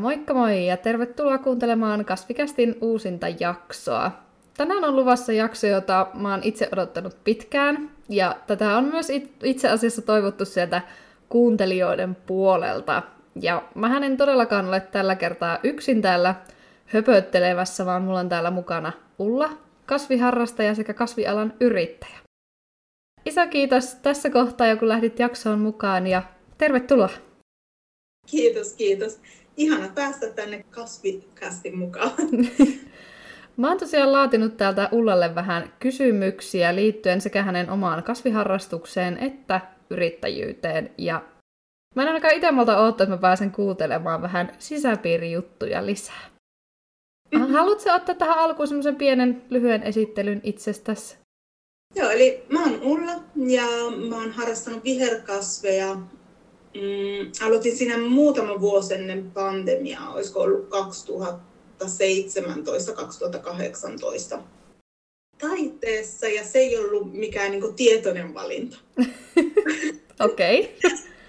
Moikka moi ja tervetuloa kuuntelemaan Kasvikästin uusinta jaksoa. Tänään on luvassa jakso, jota mä oon itse odottanut pitkään, ja tätä on myös itse asiassa toivottu sieltä kuuntelijoiden puolelta. Ja mä en todellakaan ole tällä kertaa yksin täällä höpöttelevässä, vaan mulla on täällä mukana Ulla, kasviharrastaja sekä kasvialan yrittäjä. Iso kiitos tässä kohtaa, kun lähdit jaksoon mukaan ja tervetuloa! Kiitos, kiitos. Ihana päästä tänne kasvikästin mukaan. Mä oon tosiaan laatinut täältä Ullalle vähän kysymyksiä liittyen sekä hänen omaan kasviharrastukseen että yrittäjyyteen. Ja mä en ainakaan itse malta odottaa, että mä pääsen kuuntelemaan vähän sisäpiirijuttuja lisää. Mm-hmm. Haluatko ottaa tähän alkuun semmoisen pienen lyhyen esittelyn itsestäsi? Joo, eli mä oon Ulla ja mä oon harrastanut viherkasveja. Mm, aloitin siinä muutama vuosi ennen pandemiaa, olisiko ollut 2017-2018 taiteessa ja se ei ollut mikään niin kuin, tietoinen valinta. Okei.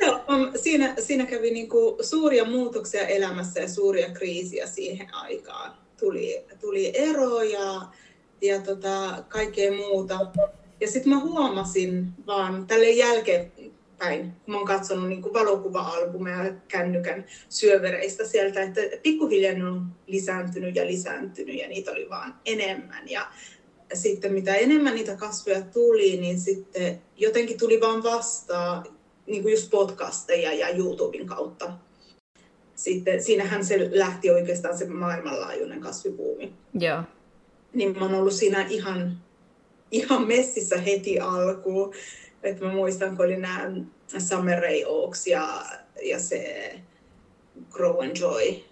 Okay. siinä, siinä kävi niin kuin, suuria muutoksia elämässä ja suuria kriisiä siihen aikaan. Tuli, tuli ero ja ja tota, kaikkea muuta. Ja sitten mä huomasin vaan tälle kun mä oon katsonut niin kuin valokuva-albumeja kännykän syövereistä sieltä, että pikkuhiljaa ne on lisääntynyt ja lisääntynyt ja niitä oli vaan enemmän. Ja sitten mitä enemmän niitä kasveja tuli, niin sitten jotenkin tuli vaan vastaan niin kuin just podcasteja ja YouTuben kautta. Sitten siinähän se lähti oikeastaan se maailmanlaajuinen kasvipuumi. Joo niin mä oon ollut siinä ihan, ihan messissä heti alkuun. Että mä muistan, kun oli nämä Summer Ray Oaks ja, ja se Grow and Joy.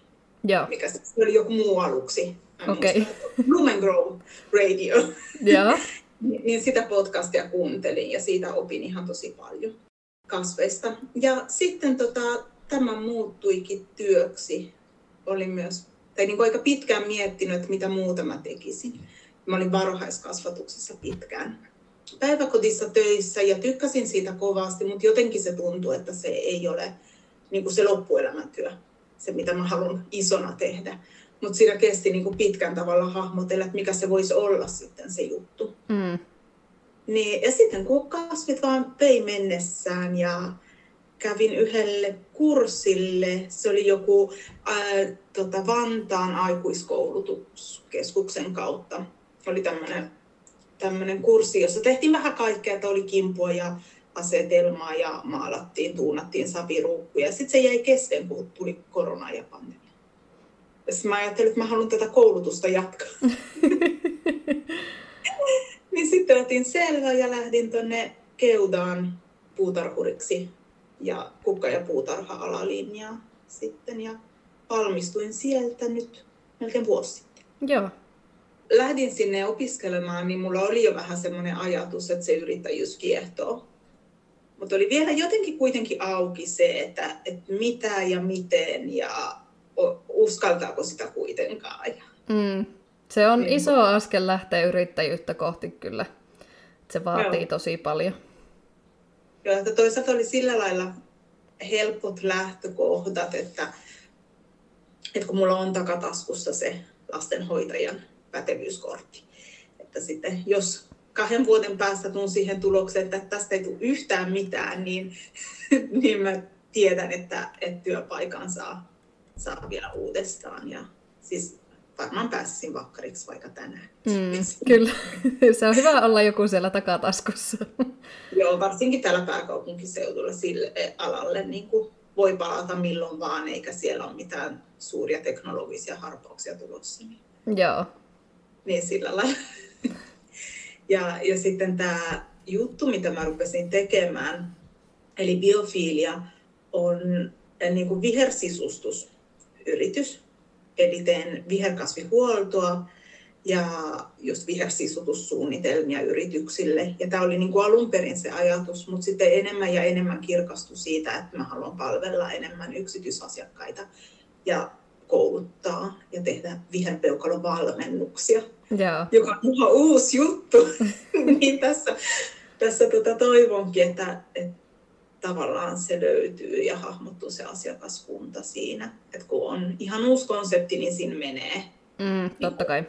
Joo. Mikä se oli joku muu aluksi. Okei. Okay. Bloom and Grow Radio. Joo. niin sitä podcastia kuuntelin ja siitä opin ihan tosi paljon kasveista. Ja sitten tota, tämä muuttuikin työksi. Olin myös tai niin kuin aika pitkään miettinyt, että mitä muuta mä tekisin. Mä olin varhaiskasvatuksessa pitkään päiväkotissa töissä ja tykkäsin siitä kovasti, mutta jotenkin se tuntuu, että se ei ole niin kuin se loppuelämän työ, se mitä mä haluan isona tehdä. Mutta siinä kesti niin kuin pitkän tavalla hahmotella, että mikä se voisi olla sitten se juttu. Mm. Niin, ja sitten kun kasvit vaan vei mennessään ja kävin yhdelle kurssille. Se oli joku ää, tota Vantaan aikuiskoulutuskeskuksen kautta. Oli tämmöinen tämmöinen kurssi, jossa tehtiin vähän kaikkea, että oli kimpua ja asetelmaa ja maalattiin, tuunattiin saviruukkuja. Sitten se jäi kesken, kun tuli korona ja pandemia. Ja sitten mä ajattelin, että mä haluan tätä koulutusta jatkaa. niin sitten otin selvä ja lähdin tuonne Keudaan puutarhuriksi ja kukka- ja puutarha-alalinjaa sitten ja valmistuin sieltä nyt melkein vuosi sitten. Joo. Lähdin sinne opiskelemaan, niin mulla oli jo vähän semmoinen ajatus, että se yrittäjyys kiehtoo. Mutta oli vielä jotenkin kuitenkin auki se, että, että mitä ja miten ja uskaltaako sitä kuitenkaan. Mm. Se on niin. iso askel lähteä yrittäjyyttä kohti kyllä. Se vaatii Joo. tosi paljon. Joo, että toisaalta oli sillä lailla helpot lähtökohdat, että, että kun mulla on takataskussa se lastenhoitajan pätevyyskortti, että sitten jos kahden vuoden päästä tuun siihen tulokseen, että tästä ei tule yhtään mitään, niin, niin mä tiedän, että, että työpaikan saa, saa vielä uudestaan. Ja siis varmaan pääsisin vakkariksi vaikka tänään. Mm, kyllä, se on hyvä olla joku siellä takataskussa. Joo, varsinkin täällä pääkaupunkiseudulla sille alalle niin kuin voi palata milloin vaan, eikä siellä ole mitään suuria teknologisia harppauksia tulossa. Niin, Joo. Niin sillä lailla. Ja, ja sitten tämä juttu, mitä mä rupesin tekemään, eli biofiilia, on niin kuin vihersisustusyritys, Eli teen viherkasvihuoltoa ja just vihersisutussuunnitelmia yrityksille. Ja tämä oli niin kuin alun perin se ajatus, mutta sitten enemmän ja enemmän kirkastui siitä, että mä haluan palvella enemmän yksityisasiakkaita ja kouluttaa ja tehdä viherpeukalon valmennuksia, Joo. joka on ihan uusi juttu. niin tässä, tässä tota toivonkin, että, että tavallaan se löytyy ja hahmottuu se asiakaskunta siinä. Et kun on ihan uusi konsepti, niin siinä menee. Mm, totta kai.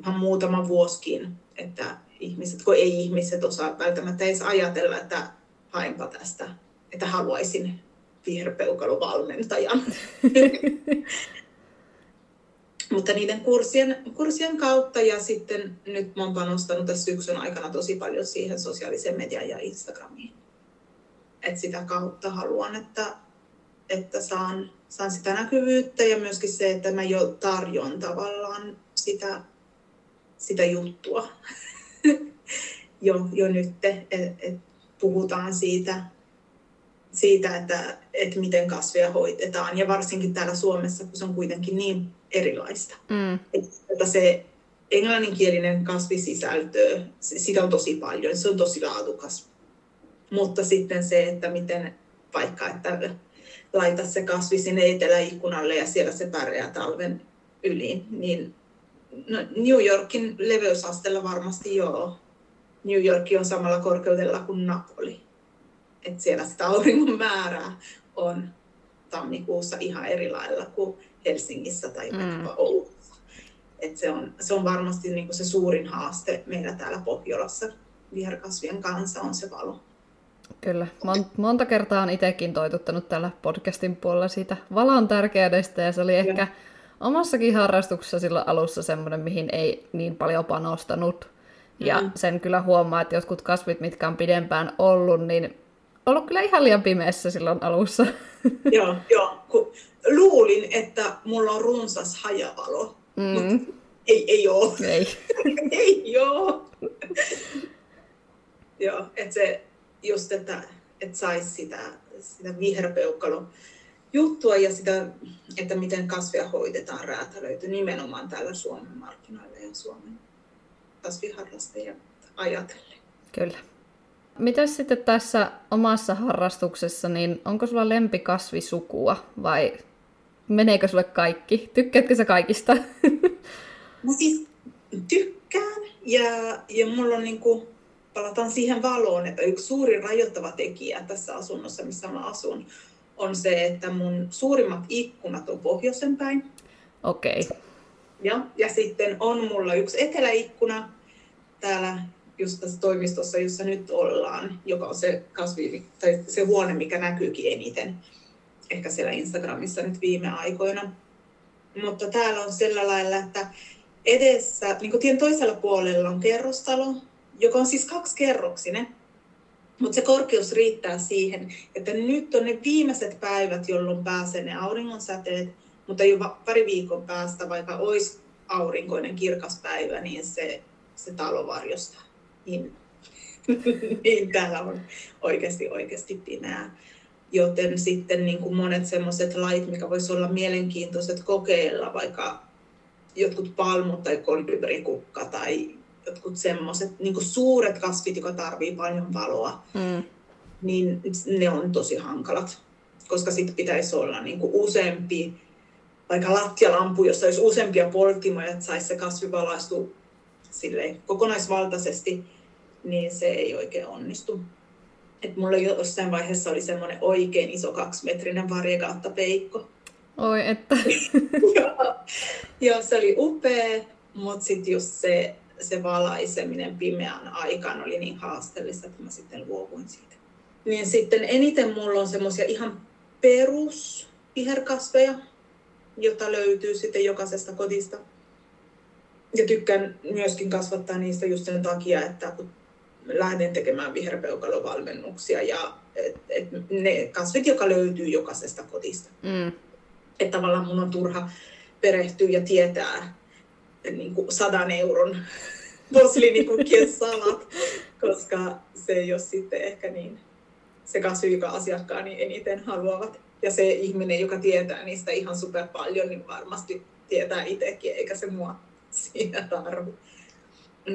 Ihan muutama vuosikin, että ihmiset, kun ei ihmiset osaa välttämättä edes ajatella, että haenpa tästä, että haluaisin viherpeukaluvalmentajan. Mutta niiden kurssien, kurssien kautta ja sitten nyt mä oon panostanut tässä syksyn aikana tosi paljon siihen sosiaaliseen mediaan ja Instagramiin. Et sitä kautta haluan, että, että saan, saan sitä näkyvyyttä ja myöskin se, että mä jo tarjon tavallaan sitä, sitä juttua jo, jo nyt, että et puhutaan siitä, siitä että, että miten kasveja hoitetaan. Ja varsinkin täällä Suomessa, kun se on kuitenkin niin erilaista. Mm. Että se englanninkielinen kasvisisältö, sitä on tosi paljon, se on tosi laadukas. Mutta sitten se, että miten vaikka, että laita se kasvi sinne eteläikkunalle ja siellä se pärjää talven yli, niin no, New Yorkin leveysasteella varmasti joo. New York on samalla korkeudella kuin Napoli. Et siellä sitä auringon määrää on tammikuussa ihan eri lailla kuin Helsingissä tai mm. Oulussa. Et se, on, se on varmasti niinku se suurin haaste meillä täällä Pohjolassa viherkasvien kanssa on se valo. Kyllä. Monta kertaa on itsekin toituttanut tällä podcastin puolella siitä valon tärkeydestä ja se oli ehkä omassakin harrastuksessa silloin alussa semmoinen, mihin ei niin paljon panostanut. Ja mm. sen kyllä huomaa, että jotkut kasvit, mitkä on pidempään ollut, niin ollut kyllä ihan liian pimeässä silloin alussa. Joo, joo. Kun luulin, että mulla on runsas hajavalo, mm. mutta ei, ei ole. Ei. ei ole. joo, että se just, että, että saisi sitä, sitä viherpeukkalo juttua ja sitä, että miten kasvia hoidetaan räätälöity nimenomaan täällä Suomen markkinoilla ja Suomen kasviharrastajia ajatellen. Kyllä. Mitäs sitten tässä omassa harrastuksessa, niin onko sulla lempikasvisukua vai meneekö sulle kaikki? Tykkäätkö sä kaikista? Mä siis tykkään ja, ja mulla on niinku, palataan siihen valoon, että yksi suuri rajoittava tekijä tässä asunnossa, missä mä asun, on se, että mun suurimmat ikkunat on pohjoisen päin. Okei. Okay. Ja, ja sitten on mulla yksi eteläikkuna täällä just tässä toimistossa, jossa nyt ollaan, joka on se kasvi, tai se huone, mikä näkyykin eniten ehkä siellä Instagramissa nyt viime aikoina. Mutta täällä on sillä lailla, että edessä, niin kuin tien toisella puolella on kerrostalo, joka on siis kaksikerroksinen, mutta se korkeus riittää siihen, että nyt on ne viimeiset päivät, jolloin pääsee ne auringonsäteet, mutta jo pari viikon päästä, vaikka olisi aurinkoinen kirkas päivä, niin se, se talo varjostaa. Niin, niin täällä on oikeasti, oikeasti pimeää. Joten sitten niin kuin monet semmoiset lait, mikä voisi olla mielenkiintoiset kokeilla, vaikka jotkut palmut tai kolibrikukka tai jotkut semmoiset niin suuret kasvit, jotka tarvii paljon valoa, mm. niin ne on tosi hankalat, koska sitten pitäisi olla niin kuin useampi, vaikka lattialampu, jossa olisi useampia polttimoja, että saisi se kasvi valaistua kokonaisvaltaisesti, niin se ei oikein onnistu. Et mulla jossain vaiheessa oli semmoinen oikein iso kaksimetrinen varjekaatta peikko. Oi, että. joo, joo, se oli upea, mutta sitten just se se valaiseminen pimeän aikaan oli niin haasteellista, että mä sitten luovuin siitä. Niin sitten eniten mulla on semmoisia ihan perus viherkasveja, jota löytyy sitten jokaisesta kodista. Ja tykkään myöskin kasvattaa niistä just sen takia, että kun lähden tekemään viherpeukalovalmennuksia ja et, et ne kasvit, joka löytyy jokaisesta kotista. Mm. Että tavallaan mun on turha perehtyä ja tietää niin kuin sadan euron posliinikukkien salat, koska se ei ole sitten ehkä niin se kasvi, joka asiakkaani eniten haluavat. Ja se ihminen, joka tietää niistä ihan super paljon, niin varmasti tietää itsekin, eikä se mua sieraru.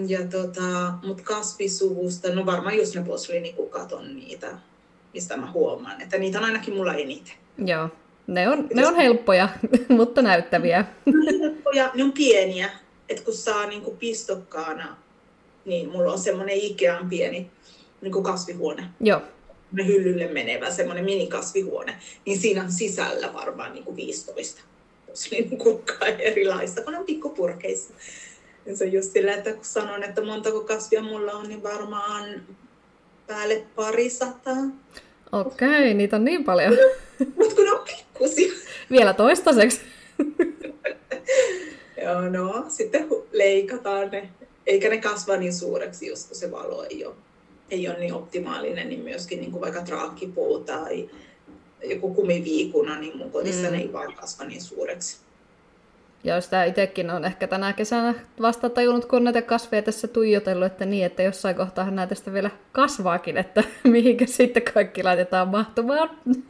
Ja tota, mutta kasvisuvusta, no varmaan just ne posliinikut katon niitä, mistä mä huomaan, että niitä on ainakin mulla eniten. Joo, ne on, ne on helppoja, mutta näyttäviä. Ne on helppoja, ne on pieniä. Et kun saa niinku pistokkaana, niin mulla on semmoinen Ikean pieni niinku kasvihuone. Joo. Me hyllylle menevä semmoinen minikasvihuone. Niin siinä on sisällä varmaan niinku 15 Sinun kukkaa erilaista, kun on pikkupurkeissa. Ja se on just sillä, että kun sanon, että montako kasvia mulla on, niin varmaan päälle pari sataa. Okei, okay, niitä on niin paljon. Mutta kun ne on pikkusia. Vielä toistaiseksi. Joo, no sitten leikataan ne. Eikä ne kasva niin suureksi, jos se valo ei ole, ei ole niin optimaalinen, niin myöskin niin kuin vaikka traakkipuu tai joku kumiviikuna, niin mun kodissa mm. ne ei vaan kasva niin suureksi. Ja sitä itsekin on ehkä tänä kesänä vasta tajunnut, kun näitä kasveja tässä tuijotellut, että niin, että jossain kohtaa näitä sitten vielä kasvaakin, että mihinkä sitten kaikki laitetaan mahtumaan.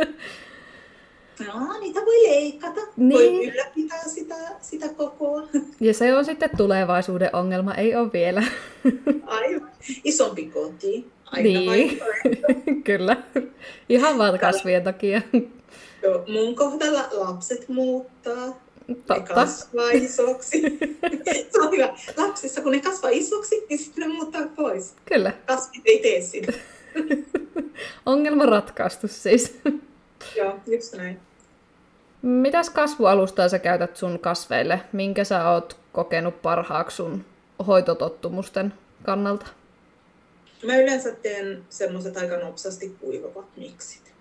No, niitä voi leikata, niin. voi ylläpitää sitä, sitä kokoa. Ja se on sitten tulevaisuuden ongelma, ei ole vielä. Aivan. Isompi koti. Aina niin, kyllä. Ihan vaan kasvien takia. Joo, mun kohdalla lapset muuttaa. Totta. Ne kasvaa isoksi. se on hyvä. Lapsissa, kun ne kasvaa isoksi, niin sitten ne muuttaa pois. Kyllä. Kasvit ei tee sitä. Ongelma ratkaistu siis. Joo, just näin. Mitäs kasvualustaa sä käytät sun kasveille? Minkä sä oot kokenut parhaaksi sun hoitotottumusten kannalta? Mä yleensä teen semmoiset aika nopsasti kuivavat miksit.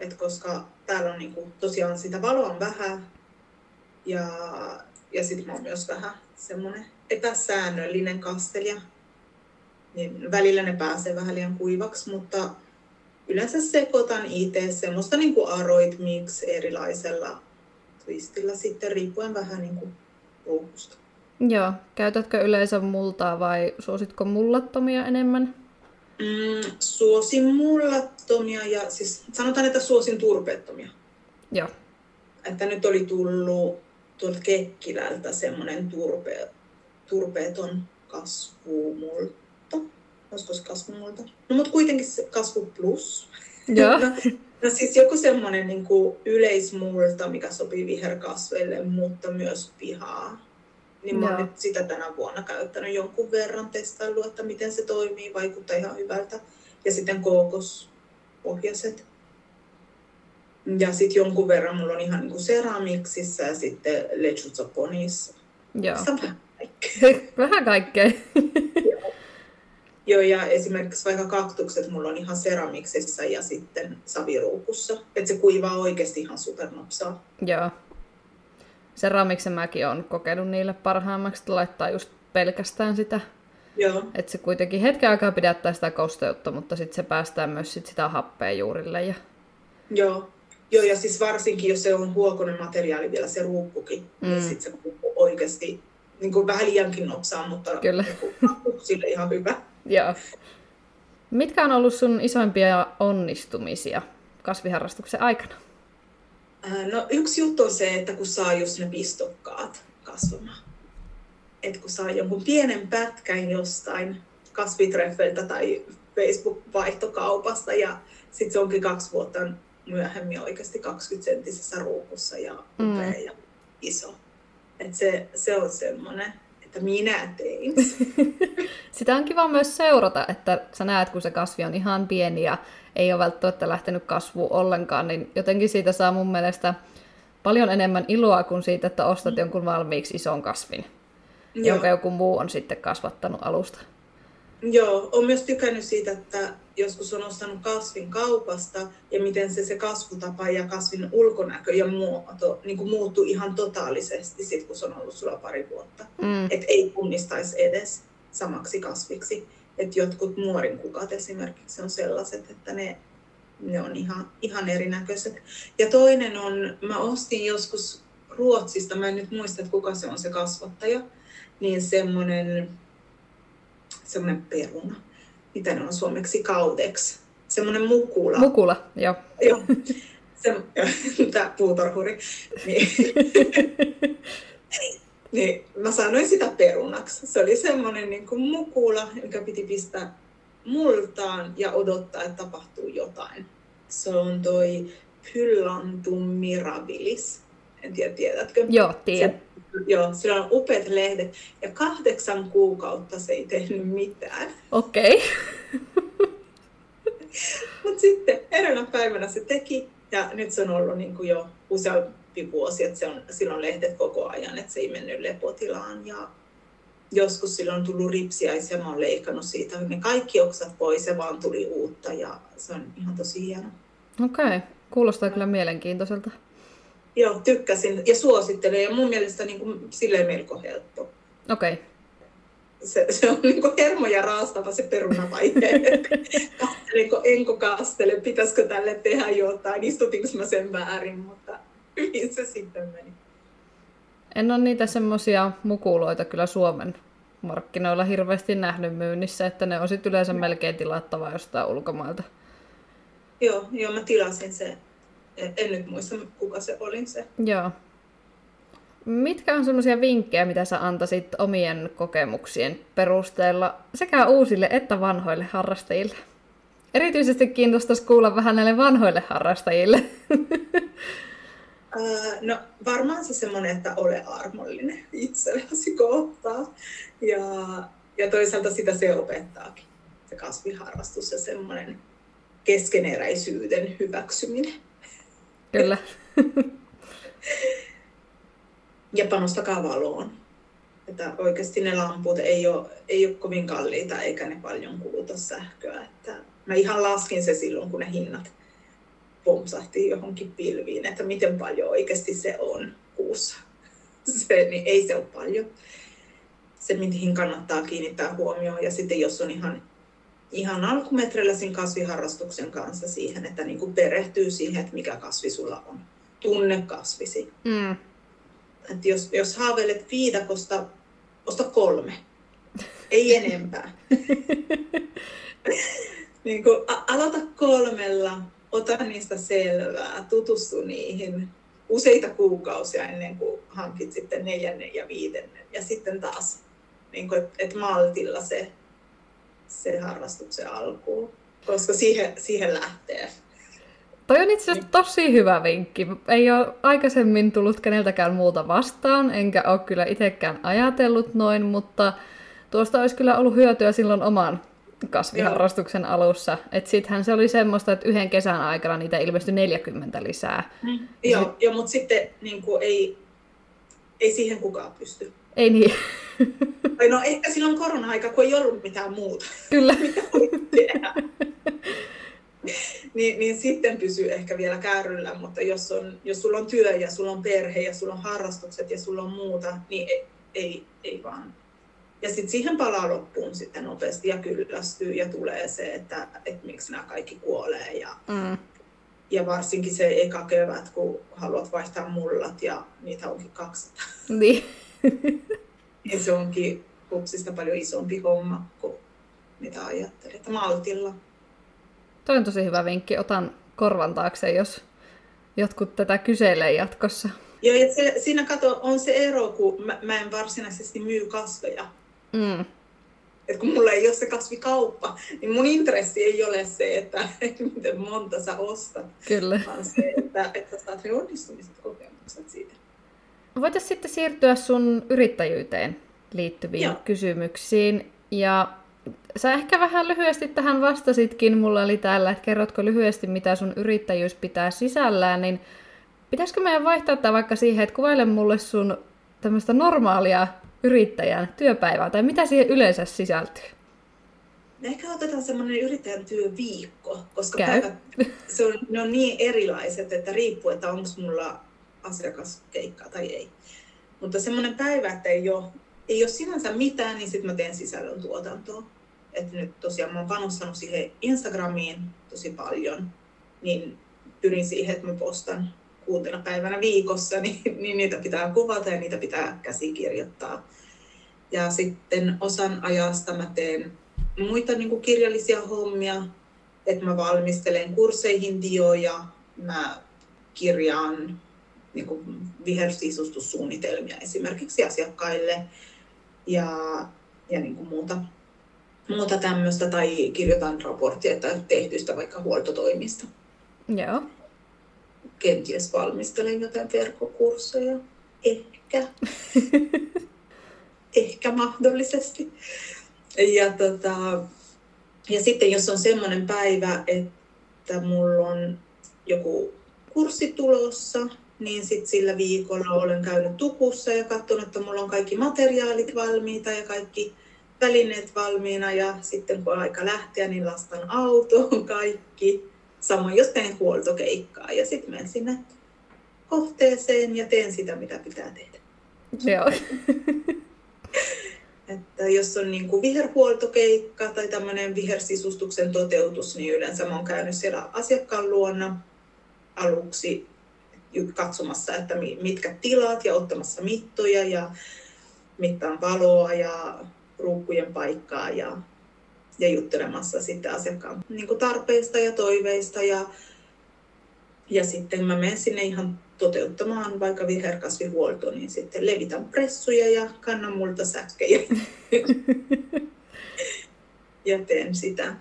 Et koska täällä on niinku, tosiaan sitä valoa on vähän ja, ja sitten mä oon myös vähän semmoinen epäsäännöllinen kastelija. Niin välillä ne pääsee vähän liian kuivaksi, mutta yleensä sekoitan itse semmoista niin kuin aroit mix erilaisella twistillä sitten riippuen vähän niin kuin ruukusta. Joo. Käytätkö yleensä multaa vai suositko mullattomia enemmän? Mm, suosin mullattomia ja siis sanotaan, että suosin turpeettomia. Joo. Että nyt oli tullut tuolta Kekkilältä semmoinen turpe, turpeeton kasvumulta olisiko se kasvumulta? No mutta kuitenkin se kasvu plus. Joo. no, no siis joku semmoinen niin yleismulta, mikä sopii viherkasveille, mutta myös pihaa. Niin mä oon nyt sitä tänä vuonna käyttänyt jonkun verran, testaillut, että miten se toimii, vaikuttaa ihan hyvältä. Ja sitten kookospohjaiset. Ja sitten jonkun verran mulla on ihan niin seramiksissa ja sitten lechuzoponissa. Joo. Vähän kaikkea. Vähän kaikkea. Joo, ja esimerkiksi vaikka kaktukset mulla on ihan seramiksissa ja sitten saviruukussa. Että se kuivaa oikeasti ihan supernopsaa. Joo. Seramiksen mäkin on kokenut niille parhaimmaksi, että laittaa just pelkästään sitä. Joo. Että se kuitenkin hetken aikaa pidättää sitä kosteutta, mutta sitten se päästää myös sit sitä happea juurille. Ja... Joo. Joo, ja siis varsinkin, jos se on huokonen materiaali vielä se ruukkukin, niin mm. niin sitten se oikeasti niin kuin vähän liiankin nopsaa, mutta Kyllä. Niin sille ihan hyvä. Joo. Mitkä on ollut sun isoimpia onnistumisia kasviharrastuksen aikana? No yksi juttu on se, että kun saa just ne pistokkaat kasvamaan. Että kun saa jonkun pienen pätkän jostain kasvitreffeiltä tai Facebook-vaihtokaupasta ja sitten se onkin kaksi vuotta myöhemmin oikeasti 20 senttisessä ruukussa ja upea mm. ja iso. Et se, se on semmoinen että minä tein. Sitä on kiva myös seurata, että sä näet, kun se kasvi on ihan pieni ja ei ole välttämättä lähtenyt kasvuun ollenkaan, niin jotenkin siitä saa mun mielestä paljon enemmän iloa kuin siitä, että ostat mm. jonkun valmiiksi ison kasvin, Joo. jonka joku muu on sitten kasvattanut alusta. Joo, olen myös tykännyt siitä, että joskus on ostanut kasvin kaupasta ja miten se, se kasvutapa ja kasvin ulkonäkö ja muoto niin kuin muuttuu ihan totaalisesti sit, kun se on ollut sulla pari vuotta. Mm. Että ei tunnistaisi edes samaksi kasviksi. Että jotkut muorinkukat esimerkiksi on sellaiset, että ne, ne on ihan, ihan erinäköiset. Ja toinen on, mä ostin joskus Ruotsista, mä en nyt muista, että kuka se on se kasvattaja, niin semmoinen semmoinen peruna. Mitä ne on suomeksi kaudeksi? Semmoinen mukula. Mukula, joo. joo. Se, tämä puutorhuri. Niin. niin, mä sanoin sitä perunaksi. Se oli semmoinen niin kuin mukula, joka piti pistää multaan ja odottaa, että tapahtuu jotain. Se on toi Pyllantum mirabilis. En tiedä, tiedätkö? Joo, tiedän. Joo, sillä on upeat lehdet ja kahdeksan kuukautta se ei tehnyt mitään. Okei. Okay. Mutta Mutta sitten eräänä päivänä se teki ja nyt se on ollut niin kuin jo useampi vuosi, että se on silloin lehdet koko ajan, että se ei mennyt lepotilaan. Ja joskus silloin on tullut ripsiäisiä, mä oon leikannut siitä ne kaikki oksat pois ja vaan tuli uutta ja se on ihan tosi hieno. Okei, okay. kuulostaa kyllä mielenkiintoiselta. Joo, tykkäsin ja suosittelen ja mun mielestä niin kuin, silleen melko helppo. Okei. Okay. Se, se on niin kuin hermoja raastava se perunavaihe. Kastelenko, enko kastele, pitäisikö tälle tehdä jotain, istutinko mä sen väärin, mutta hyvin se sitten meni. En ole niitä semmoisia mukuloita kyllä Suomen markkinoilla hirveästi nähnyt myynnissä, että ne on sitten yleensä melkein tilattava jostain ulkomailta. Joo, joo, mä tilasin se. En nyt muista, kuka se oli se. Joo. Mitkä on semmoisia vinkkejä, mitä sä antaisit omien kokemuksien perusteella sekä uusille että vanhoille harrastajille? Erityisesti kiinnostaisi kuulla vähän näille vanhoille harrastajille. no varmaan se semmoinen, että ole armollinen itsellesi kohtaa. Ja, ja toisaalta sitä se opettaakin, se kasviharrastus ja semmoinen keskeneräisyyden hyväksyminen. Kyllä. ja panostakaa valoon. Että oikeasti ne lamput ei ole, ei ole kovin kalliita eikä ne paljon kuluta sähköä. Että mä ihan laskin se silloin, kun ne hinnat pompsahti johonkin pilviin, että miten paljon oikeasti se on kuussa. Se, niin ei se ole paljon. Se, mihin kannattaa kiinnittää huomioon. Ja sitten jos on ihan, ihan alkumetreillä sen kasviharrastuksen kanssa siihen, että niin kuin perehtyy siihen, että mikä kasvi sulla on. Tunne kasvisi. Mm. Että jos, jos haaveilet viidakosta, osta kolme. Ei enempää. niin kuin, a- aloita kolmella ota niistä selvää, tutustu niihin useita kuukausia ennen kuin hankit sitten neljännen ja viidennen. Ja sitten taas, niin kuin, että et maltilla se, se harrastuksen alkuun, koska siihen, siihen lähtee. Toi on itse asiassa tosi hyvä vinkki. Ei ole aikaisemmin tullut keneltäkään muuta vastaan, enkä ole kyllä itsekään ajatellut noin, mutta tuosta olisi kyllä ollut hyötyä silloin oman kasviharrastuksen Joo. alussa. Että sittenhän se oli semmoista, että yhden kesän aikana niitä ilmestyi 40 lisää. Mm. Joo, sit... jo, mutta sitten niin kuin ei, ei siihen kukaan pysty. Ei niin. Tai no ehkä silloin korona-aika, kun ei ollut mitään muuta. Kyllä. mitä niin, niin sitten pysyy ehkä vielä kärryllä, mutta jos, on, jos sulla on työ ja sulla on perhe ja sulla on harrastukset ja sulla on muuta, niin ei, ei, ei vaan ja sitten siihen palaa loppuun sitten nopeasti ja kyllästyy ja tulee se, että, että miksi nämä kaikki kuolee. Ja, mm. ja varsinkin se eka kevät, kun haluat vaihtaa mullat ja niitä onkin 200. Niin. Niin se onkin kupsista paljon isompi homma kuin mitä ajattelin. Että maltilla. Toi on tosi hyvä vinkki. Otan korvan taakse, jos jotkut tätä kyselee jatkossa. Joo, ja se, siinä kato, on se ero, kun mä, mä en varsinaisesti myy kasveja. Mm. Et kun mulla ei ole se kasvikauppa, niin mun intressi ei ole se, että, että miten monta sä ostat, Kyllä. vaan se, että, että saat ne onnistumiset kokemukset siitä. Voitaisiin sitten siirtyä sun yrittäjyyteen liittyviin Joo. kysymyksiin. Ja sä ehkä vähän lyhyesti tähän vastasitkin. Mulla oli täällä, että kerrotko lyhyesti, mitä sun yrittäjyys pitää sisällään, niin pitäisikö meidän vaihtaa tämä vaikka siihen, että kuvaile mulle sun tämmöistä normaalia yrittäjän työpäivää, tai mitä siihen yleensä sisältyy? Ehkä otetaan semmoinen yrittäjän työviikko, koska päivät, se on, ne on niin erilaiset, että riippuu, että onko mulla asiakaskeikkaa tai ei. Mutta semmoinen päivä, että ei ole, ei ole sinänsä mitään, niin sitten mä teen sisällön tuotantoa. Että nyt tosiaan mä oon panostanut siihen Instagramiin tosi paljon, niin pyrin siihen, että mä postan kuutena päivänä viikossa, niin, niin niitä pitää kuvata ja niitä pitää käsikirjoittaa. Ja sitten osan ajasta mä teen muita niin kuin kirjallisia hommia, että mä valmistelen kursseihin dioja, mä kirjaan niin kuin vihersisustussuunnitelmia esimerkiksi asiakkaille ja, ja niin kuin muuta, muuta tämmöistä, tai kirjoitan raporttia tai tehtyistä vaikka huoltotoimista. Joo kenties valmistelen jotain verkkokursseja. Ehkä. Ehkä mahdollisesti. Ja, tota, ja sitten jos on semmoinen päivä, että että mulla on joku kurssi tulossa, niin sitten sillä viikolla olen käynyt tukussa ja katsonut, että mulla on kaikki materiaalit valmiita ja kaikki välineet valmiina ja sitten kun on aika lähteä, niin lastan autoon kaikki. Samoin jos teen huoltokeikkaa ja sitten menen sinne kohteeseen ja teen sitä, mitä pitää tehdä. Joo. Että jos on niin kuin viherhuoltokeikka tai tämmöinen vihersisustuksen toteutus, niin yleensä mä oon käynyt siellä asiakkaan luona aluksi katsomassa, että mitkä tilat ja ottamassa mittoja ja mittaan valoa ja ruukkujen paikkaa ja, ja juttelemassa sitten asiakkaan niin tarpeista ja toiveista ja, ja sitten mä menen sinne ihan toteuttamaan vaikka viherkasvihuolto, niin sitten levitän pressuja ja kannan multa säkkejä. ja teen sitä.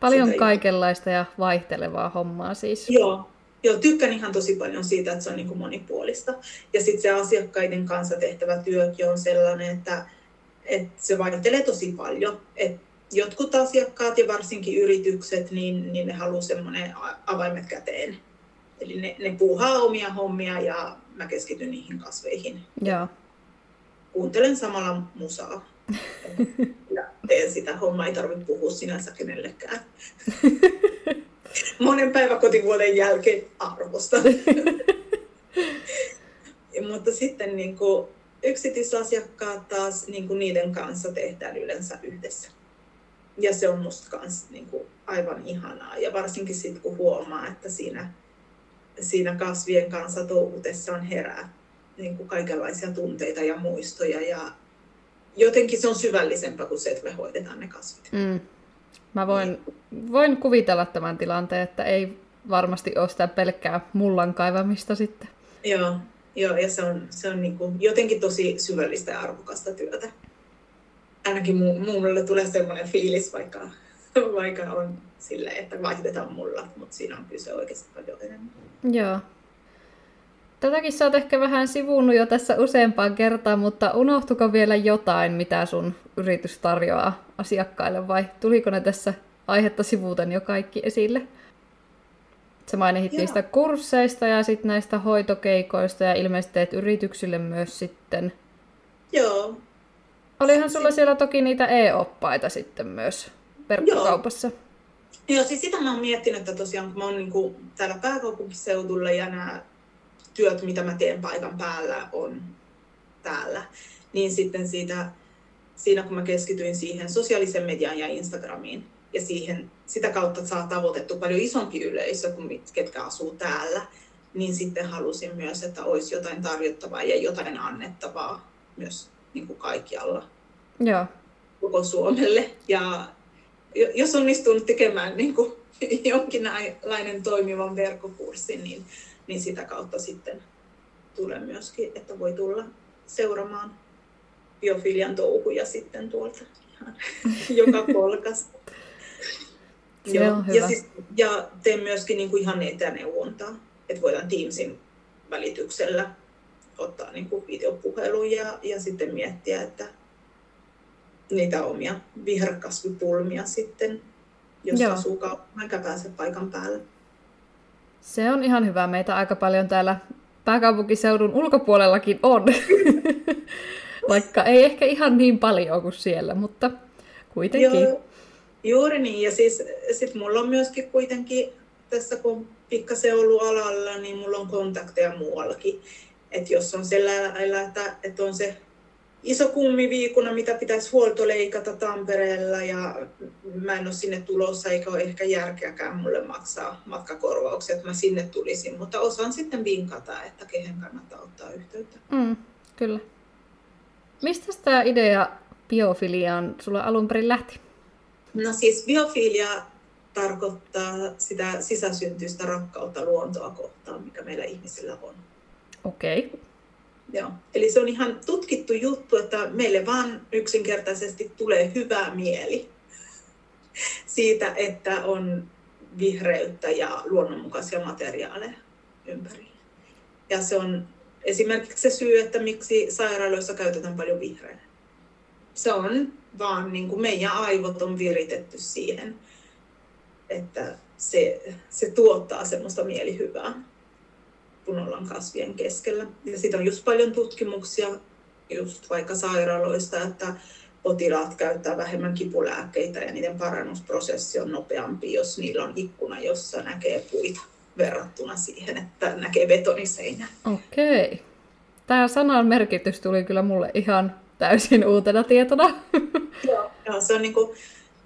Paljon sitä kaikenlaista ja vaihtelevaa hommaa siis. Joo, Joo, tykkään ihan tosi paljon siitä, että se on niin kuin monipuolista. Ja sitten se asiakkaiden kanssa tehtävä työkin on sellainen, että, että se vaihtelee tosi paljon. Et jotkut asiakkaat ja varsinkin yritykset, niin, niin ne haluaa semmoinen avaimet käteen. Eli ne, ne puuhaa omia hommia ja mä keskityn niihin kasveihin. Joo. Kuuntelen samalla musaa. ja teen sitä hommaa, ei tarvitse puhua sinänsä kenellekään. Monen päiväkotivuoden jälkeen arvosta. Mutta sitten niin kuin, yksityisasiakkaat taas niin kuin niiden kanssa tehdään yleensä yhdessä. Ja se on musta kans niin kuin, aivan ihanaa. Ja varsinkin sitten kun huomaa, että siinä siinä kasvien kanssa touhutessaan herää niin kuin kaikenlaisia tunteita ja muistoja ja jotenkin se on syvällisempää kuin se, että me hoidetaan ne kasvit. Mm. Mä voin, niin. voin kuvitella tämän tilanteen, että ei varmasti ole sitä pelkkää mullan kaivamista sitten. Joo, joo ja se on, se on niin kuin jotenkin tosi syvällistä ja arvokasta työtä. Ainakin mulle tulee sellainen fiilis, vaikka, vaikka on sille, että vaihdetaan mulla, mutta siinä on kyse oikeasti paljon enemmän. Joo. Tätäkin sä oot ehkä vähän sivunnut jo tässä useampaan kertaan, mutta unohtuko vielä jotain, mitä sun yritys tarjoaa asiakkaille vai tuliko ne tässä aihetta sivuuten jo kaikki esille? Sä mainitsit Joo. niistä kursseista ja sitten näistä hoitokeikoista ja ilmeisesti teet yrityksille myös sitten. Joo. Olihan sulla siellä toki niitä e-oppaita sitten myös verkkokaupassa. Joo. Joo, siis sitä mä oon miettinyt, että tosiaan kun mä oon niin kuin täällä pääkaupunkiseudulla ja nämä työt, mitä mä teen paikan päällä, on täällä, niin sitten siitä, siinä kun mä keskityin siihen sosiaalisen median ja Instagramiin, ja siihen, sitä kautta saa tavoitettu paljon isompi yleisö kuin ketkä asuu täällä, niin sitten halusin myös, että olisi jotain tarjottavaa ja jotain annettavaa myös niin kuin kaikkialla Joo. koko Suomelle. Ja jos onnistunut tekemään niin kuin jonkinlainen toimivan verkkokurssin, niin, niin sitä kautta sitten tulee myöskin, että voi tulla seuraamaan biofilian touhuja sitten tuolta ihan joka kolkasta. Joo. Ja, siis, ja teen myöskin niin kuin ihan etäneuvontaa, että voidaan Teamsin välityksellä ottaa niin kuin videopuhelun ja, ja sitten miettiä, että niitä omia viherkasvipulmia sitten, jos Joo. asuu kaupan eikä pääse paikan päälle. Se on ihan hyvä. Meitä aika paljon täällä pääkaupunkiseudun ulkopuolellakin on. Vaikka ei ehkä ihan niin paljon kuin siellä, mutta kuitenkin. Joo, juuri niin. Ja siis sit mulla on myöskin kuitenkin tässä, kun pikkasen ollut alalla, niin mulla on kontakteja muuallakin. Että jos on sellainen, että, että on se iso kummiviikuna, mitä pitäisi huoltoleikata Tampereella ja mä en ole sinne tulossa eikä ole ehkä järkeäkään mulle maksaa matkakorvauksia, että mä sinne tulisin, mutta osaan sitten vinkata, että kehen kannattaa ottaa yhteyttä. Mm, kyllä. Mistä tämä idea biofiliaan sulla alun perin lähti? No siis biofilia tarkoittaa sitä sisäsyntyistä rakkautta luontoa kohtaan, mikä meillä ihmisillä on. Okei. Okay. Joo. Eli se on ihan tutkittu juttu, että meille vaan yksinkertaisesti tulee hyvä mieli siitä, että on vihreyttä ja luonnonmukaisia materiaaleja ympärillä. Ja se on esimerkiksi se syy, että miksi sairaaloissa käytetään paljon vihreää. Se on vaan niin kuin meidän aivot on viritetty siihen, että se, se tuottaa semmoista mielihyvää, kun ollaan kasvien keskellä. Ja sitten on just paljon tutkimuksia, just vaikka sairaaloista, että potilaat käyttää vähemmän kipulääkkeitä ja niiden parannusprosessi on nopeampi, jos niillä on ikkuna, jossa näkee puita verrattuna siihen, että näkee betoniseinä. Okei. Tämä sanan merkitys tuli kyllä mulle ihan täysin uutena tietona. Joo, joo se on niin kuin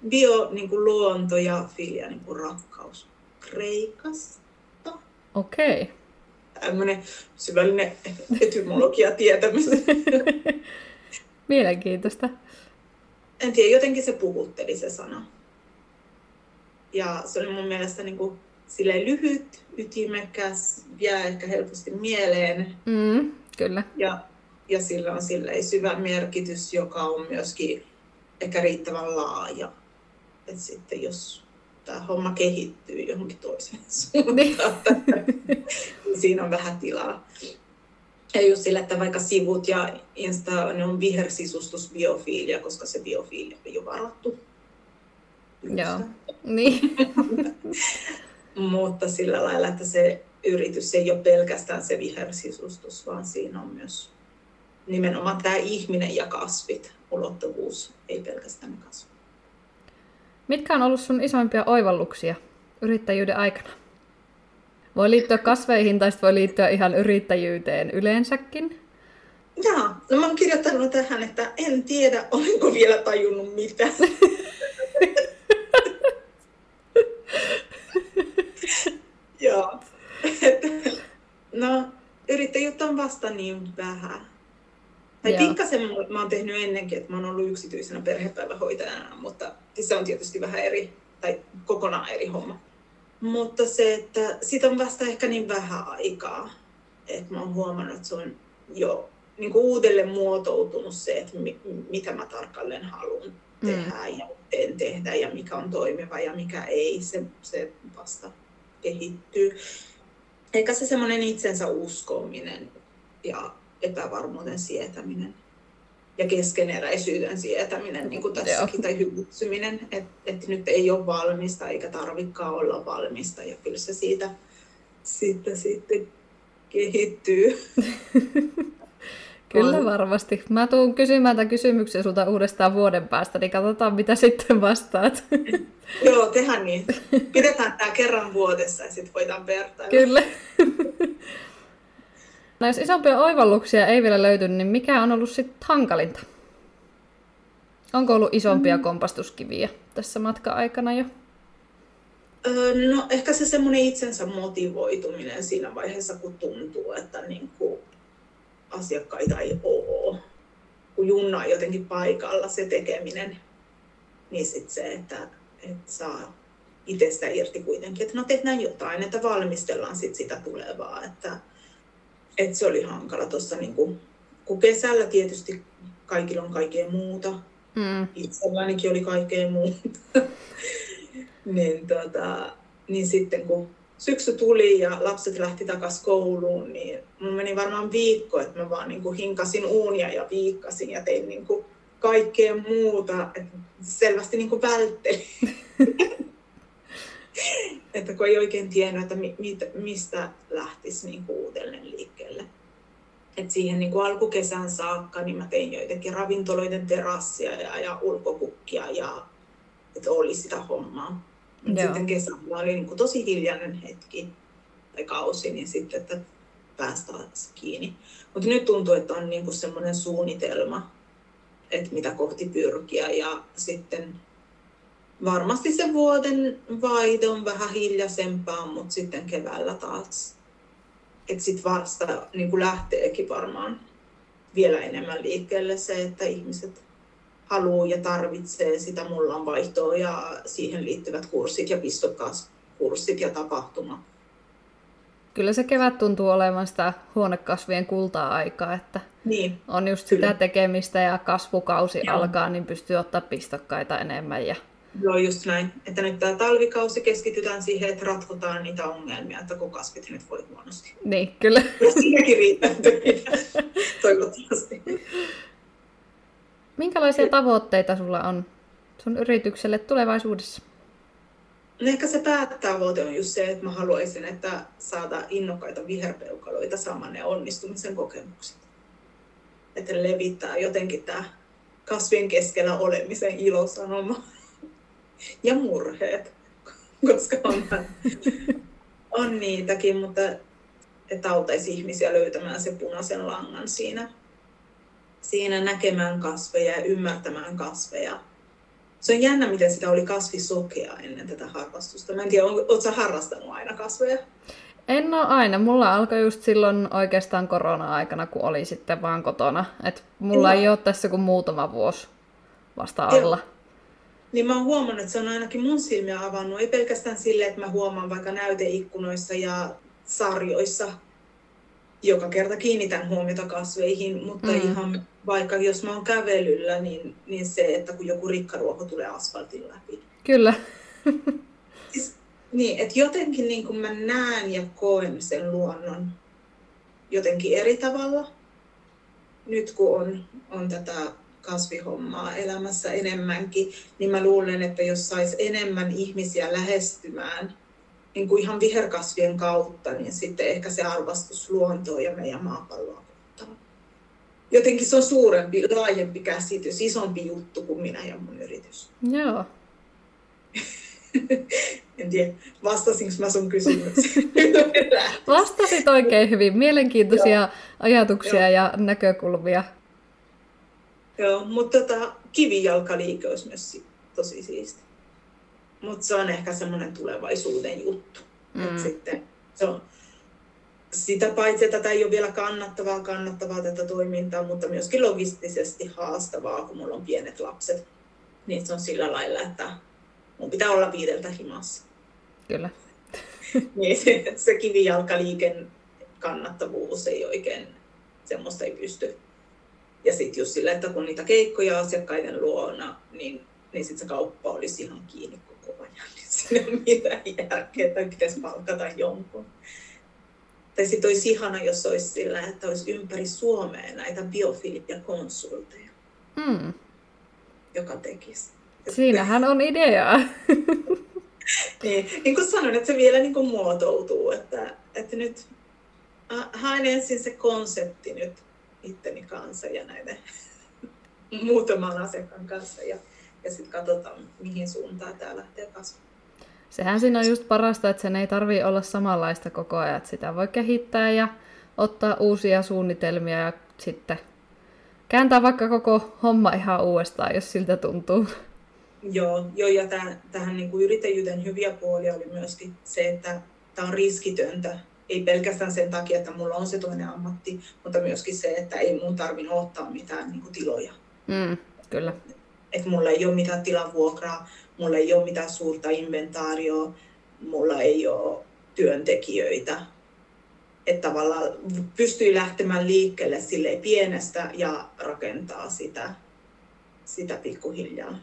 bio, niin kuin luonto ja filia, niin kuin rakkaus. Kreikasta. Okei. Okay. Tämmöinen syvällinen etymologia tietämys. Mielenkiintoista. En tiedä, jotenkin se puhutteli se sana. Ja se oli mun mielestä niin kuin silleen lyhyt, ytimekäs, jää ehkä helposti mieleen. Mm, kyllä. Ja, ja sillä on silleen syvä merkitys, joka on myöskin ehkä riittävän laaja. Et sitten jos tämä homma kehittyy johonkin toiseen suuntaan, niin siinä on vähän tilaa. Ja just sillä, että vaikka sivut ja Insta, ne on vihersisustus biofiilia, koska se biofiilia on jo varattu. Joo, niin. Mutta sillä lailla, että se yritys ei ole pelkästään se vihersisustus, vaan siinä on myös nimenomaan tämä ihminen ja kasvit, ulottuvuus, ei pelkästään kasvit. Mitkä on ollut sun isoimpia oivalluksia yrittäjyyden aikana? Voi liittyä kasveihin tai voi liittyä ihan yrittäjyyteen yleensäkin. Joo, no mä oon kirjoittanut tähän, että en tiedä, olenko vielä tajunnut mitä. no, yrittäjyyttä on vasta niin vähän. Tai pikkasen mä oon tehnyt ennenkin, että mä oon ollut yksityisenä perhepäivähoitajana, mutta se on tietysti vähän eri, tai kokonaan eri homma. Mutta se, että siitä on vasta ehkä niin vähän aikaa, että mä oon huomannut, että se on jo niin kuin uudelleen muotoutunut se, että mi- mitä mä tarkalleen haluan mm. tehdä ja en tehdä ja mikä on toimiva ja mikä ei. Se, se vasta kehittyy. Eikä se semmoinen itsensä uskominen ja epävarmuuden sietäminen ja keskeneräisyyden sietäminen, niin kuin tässäkin, tai hyväksyminen, että et nyt ei ole valmista eikä tarvikaan olla valmista, ja kyllä se siitä, siitä sitten kehittyy. Kyllä varmasti. Mä tuun kysymään tämän kysymyksen sulta uudestaan vuoden päästä, niin katsotaan mitä sitten vastaat. Joo, tehdään niin. Pidetään tämä kerran vuodessa ja sitten voidaan vertailla. Kyllä. No jos isompia oivalluksia ei vielä löyty, niin mikä on ollut sitten hankalinta? Onko ollut isompia mm. kompastuskiviä tässä matka-aikana jo? no ehkä se semmoinen itsensä motivoituminen siinä vaiheessa, kun tuntuu, että niin kuin asiakkaita ei ole. Kun junna on jotenkin paikalla se tekeminen, niin sitten se, että, että saa itsestä irti kuitenkin, että no tehdään jotain, että valmistellaan sit sitä tulevaa. Että, että se oli hankala tuossa, niin kuin, kun kesällä tietysti kaikilla on kaikkea muuta. Mm. Itsellänikin oli kaikkea muuta. niin, tota, niin sitten kun syksy tuli ja lapset lähti takaisin kouluun, niin mun meni varmaan viikko, että mä vaan niin kuin hinkasin uunia ja viikkasin ja tein niin kuin kaikkea muuta, että selvästi niin kuin välttelin. että kun ei oikein tiennyt, että mi, mistä lähtisi niin kuin uudelleen liikkeelle. Et siihen niin kuin alkukesän saakka niin mä tein joitakin ravintoloiden terassia ja, ja ulkokukkia ja että oli sitä hommaa. Joo. Sitten kesällä oli niin kuin tosi hiljainen hetki tai kausi, niin sitten, että päästään kiinni. Mutta nyt tuntuu, että on niin kuin semmoinen suunnitelma, että mitä kohti pyrkiä ja sitten varmasti se vuoden vaihde on vähän hiljaisempaa, mutta sitten keväällä taas. Että sitten vasta niin kuin lähteekin varmaan vielä enemmän liikkeelle se, että ihmiset haluaa ja tarvitsee sitä mullan vaihtoa ja siihen liittyvät kurssit ja pistokaskurssit ja tapahtuma. Kyllä se kevät tuntuu olevan sitä huonekasvien kultaa-aikaa, että niin, on just kyllä. sitä tekemistä ja kasvukausi Joo. alkaa, niin pystyy ottaa pistokkaita enemmän. Ja... Joo, just näin. Että nyt tämä talvikausi keskitytään siihen, että ratkotaan niitä ongelmia, että kun kasvit nyt voi huonosti. Niin, kyllä. siinäkin riittää toivottavasti. Minkälaisia tavoitteita sulla on sun yritykselle tulevaisuudessa? No ehkä se päätavoite on just se, että mä haluaisin, että saada innokkaita viherpeukaloita saamaan ne onnistumisen kokemukset. Että levittää jotenkin tämä kasvien keskellä olemisen ilosanoma ja murheet, koska on, on niitäkin, mutta että auttaisi ihmisiä löytämään se punaisen langan siinä, siinä näkemään kasveja ja ymmärtämään kasveja se on jännä, miten sitä oli kasvisokea ennen tätä harrastusta. Mä en tiedä, oletko harrastanut aina kasveja? En ole aina. Mulla alkoi just silloin oikeastaan korona-aikana, kun oli sitten vaan kotona. Et mulla no. ei ole tässä kuin muutama vuosi vasta alla. Joo. Niin mä oon huomannut, että se on ainakin mun silmiä avannut. Ei pelkästään sille, että mä huomaan vaikka näyteikkunoissa ja sarjoissa joka kerta kiinnitän huomiota kasveihin, mutta mm. ihan vaikka jos mä oon kävelyllä, niin, niin se, että kun joku rikkaruoho tulee asfaltin läpi. Kyllä. siis, niin, että jotenkin niin kuin mä näen ja koen sen luonnon jotenkin eri tavalla. Nyt kun on, on tätä kasvihommaa elämässä enemmänkin, niin mä luulen, että jos sais enemmän ihmisiä lähestymään niin kuin ihan viherkasvien kautta, niin sitten ehkä se arvostus luontoa ja meidän maapalloa kohtaan. Jotenkin se on suurempi, laajempi käsitys, isompi juttu kuin minä ja mun yritys. Joo. en tiedä, vastasinko mä sun kysymykseen? Vastasit oikein hyvin. Mielenkiintoisia Joo. ajatuksia Joo. ja näkökulmia. Joo, mutta tota, kivijalkaliike olisi myös tosi siisti. Mutta se on ehkä semmoinen tulevaisuuden juttu. Mm. sitten se on, sitä paitsi, että tätä ei ole vielä kannattavaa, kannattavaa tätä toimintaa, mutta myöskin logistisesti haastavaa, kun mulla on pienet lapset. Niin se on sillä lailla, että mun pitää olla viideltä himassa. Kyllä. niin se, se kivijalkaliiken kannattavuus ei oikein, semmoista ei pysty. Ja sitten just sillä, että kun niitä keikkoja asiakkaiden luona, niin, niin sitten se kauppa olisi ihan kiinni ajan. Niin siinä ei ole mitään järkeä, että pitäisi palkata jonkun. Tai sitten olisi ihana, jos olisi sillä, että olisi ympäri Suomea näitä biofilia-konsulteja, mm. joka tekisi. Siinähän on ideaa. niin, niin kuin sanoin, että se vielä niin kuin muotoutuu, että, että nyt haen ensin se konsepti nyt itteni kanssa ja näiden muutaman asiakkaan kanssa ja, ja sitten katsotaan, mihin suuntaan tämä lähtee kasvamaan. Sehän siinä on just parasta, että sen ei tarvi olla samanlaista koko ajan, että sitä voi kehittää ja ottaa uusia suunnitelmia ja sitten kääntää vaikka koko homma ihan uudestaan, jos siltä tuntuu. Joo, joo ja täh, tähän niin kuin yrittäjyyden hyviä puolia oli myöskin se, että tämä on riskitöntä. Ei pelkästään sen takia, että mulla on se toinen ammatti, mutta myöskin se, että ei mun tarvinnut ottaa mitään niin kuin tiloja. Mm, kyllä. Että mulla ei ole mitään tilavuokraa, mulla ei ole mitään suurta inventaarioa, mulla ei ole työntekijöitä. Että tavallaan pystyy lähtemään liikkeelle sille pienestä ja rakentaa sitä, sitä pikkuhiljaa.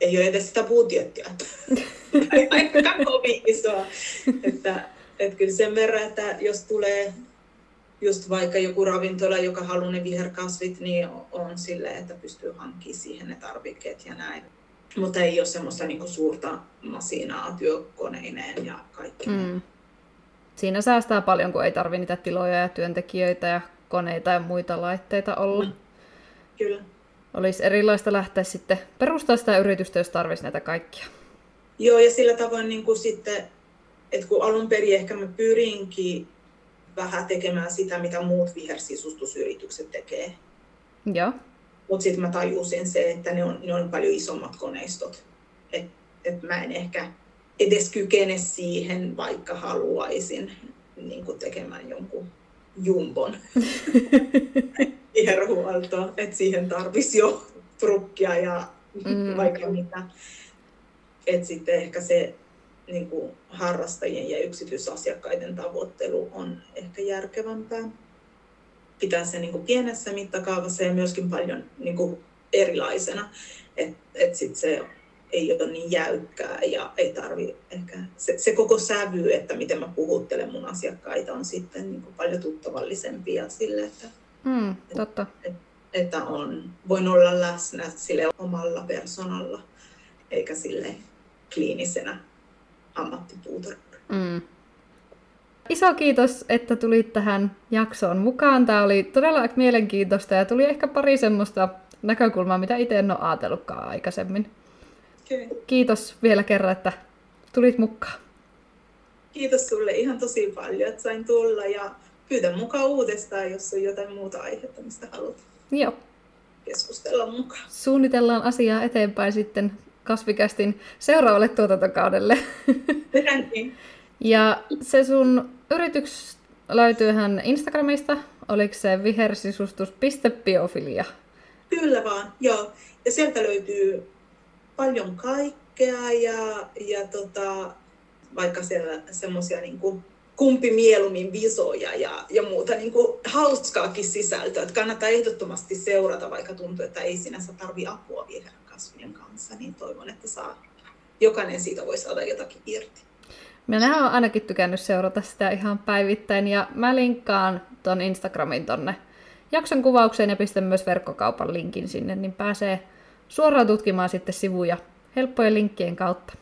Ei ole edes sitä budjettia. Aika kovin isoa. Että, että kyllä sen verran, että jos tulee just vaikka joku ravintola, joka haluaa ne viherkasvit, niin on silleen, että pystyy hankkimaan siihen ne tarvikkeet ja näin mutta ei ole semmoista niinku suurta masinaa työkoneineen ja kaikki. Mm. Siinä säästää paljon, kun ei tarvitse niitä tiloja ja työntekijöitä ja koneita ja muita laitteita olla. Mm. Kyllä. Olisi erilaista lähteä sitten perustaa sitä yritystä, jos tarvitsisi näitä kaikkia. Joo, ja sillä tavoin niin kuin sitten, että kun alun perin ehkä mä pyrinkin vähän tekemään sitä, mitä muut vihersisustusyritykset tekee. Joo. Mutta sitten mä tajusin se, että ne on, ne on paljon isommat koneistot. Että et mä en ehkä edes kykene siihen, vaikka haluaisin niin tekemään jonkun jumbon viherhuoltoa. Että siihen tarvisi jo trukkia ja mm. vaikka mitä. Että sitten ehkä se niin kuin harrastajien ja yksityisasiakkaiden tavoittelu on ehkä järkevämpää pitää se niin kuin pienessä mittakaavassa ja myöskin paljon niin kuin erilaisena. Että et sit se ei ole niin jäykkää ja ei tarvi ehkä, se, se koko sävy, että miten mä puhuttelen mun asiakkaita on sitten niin kuin paljon tuttavallisempia sille, että, mm, totta. Et, että on, voin olla läsnä sille omalla persoonalla eikä sille kliinisenä ammattipuutarhuri. Mm. Iso kiitos, että tulit tähän jaksoon mukaan. Tämä oli todella mielenkiintoista ja tuli ehkä pari semmoista näkökulmaa, mitä itse en ole ajatellutkaan aikaisemmin. Okay. Kiitos vielä kerran, että tulit mukaan. Kiitos sulle ihan tosi paljon, että sain tulla ja pyydän mukaan uudestaan, jos on jotain muuta aihetta, mistä haluat Joo. keskustella mukaan. Suunnitellaan asiaa eteenpäin sitten kasvikästin seuraavalle tuotantokaudelle. niin. ja se sun yritys löytyyhän Instagramista, oliko se vihersisustus.biofilia? Kyllä vaan, joo. Ja sieltä löytyy paljon kaikkea ja, ja tota, vaikka siellä semmoisia niin kumpi mieluummin visoja ja, ja muuta niin kuin hauskaakin sisältöä. Että kannattaa ehdottomasti seurata, vaikka tuntuu, että ei sinänsä tarvi apua kasvien kanssa, niin toivon, että saa, jokainen siitä voi saada jotakin irti. Minä olen ainakin tykännyt seurata sitä ihan päivittäin ja mä linkkaan ton Instagramin tonne jakson kuvaukseen ja pistän myös verkkokaupan linkin sinne, niin pääsee suoraan tutkimaan sitten sivuja helppojen linkkien kautta.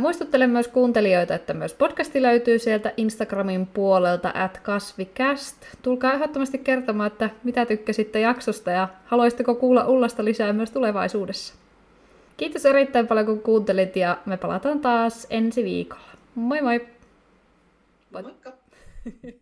Muistuttelen myös kuuntelijoita, että myös podcasti löytyy sieltä Instagramin puolelta at kasvikast. Tulkaa ehdottomasti kertomaan, että mitä tykkäsitte jaksosta ja haluaisitteko kuulla Ullasta lisää myös tulevaisuudessa. Kiitos erittäin paljon kun kuuntelit ja me palataan taas ensi viikolla. Moi moi! Moikka!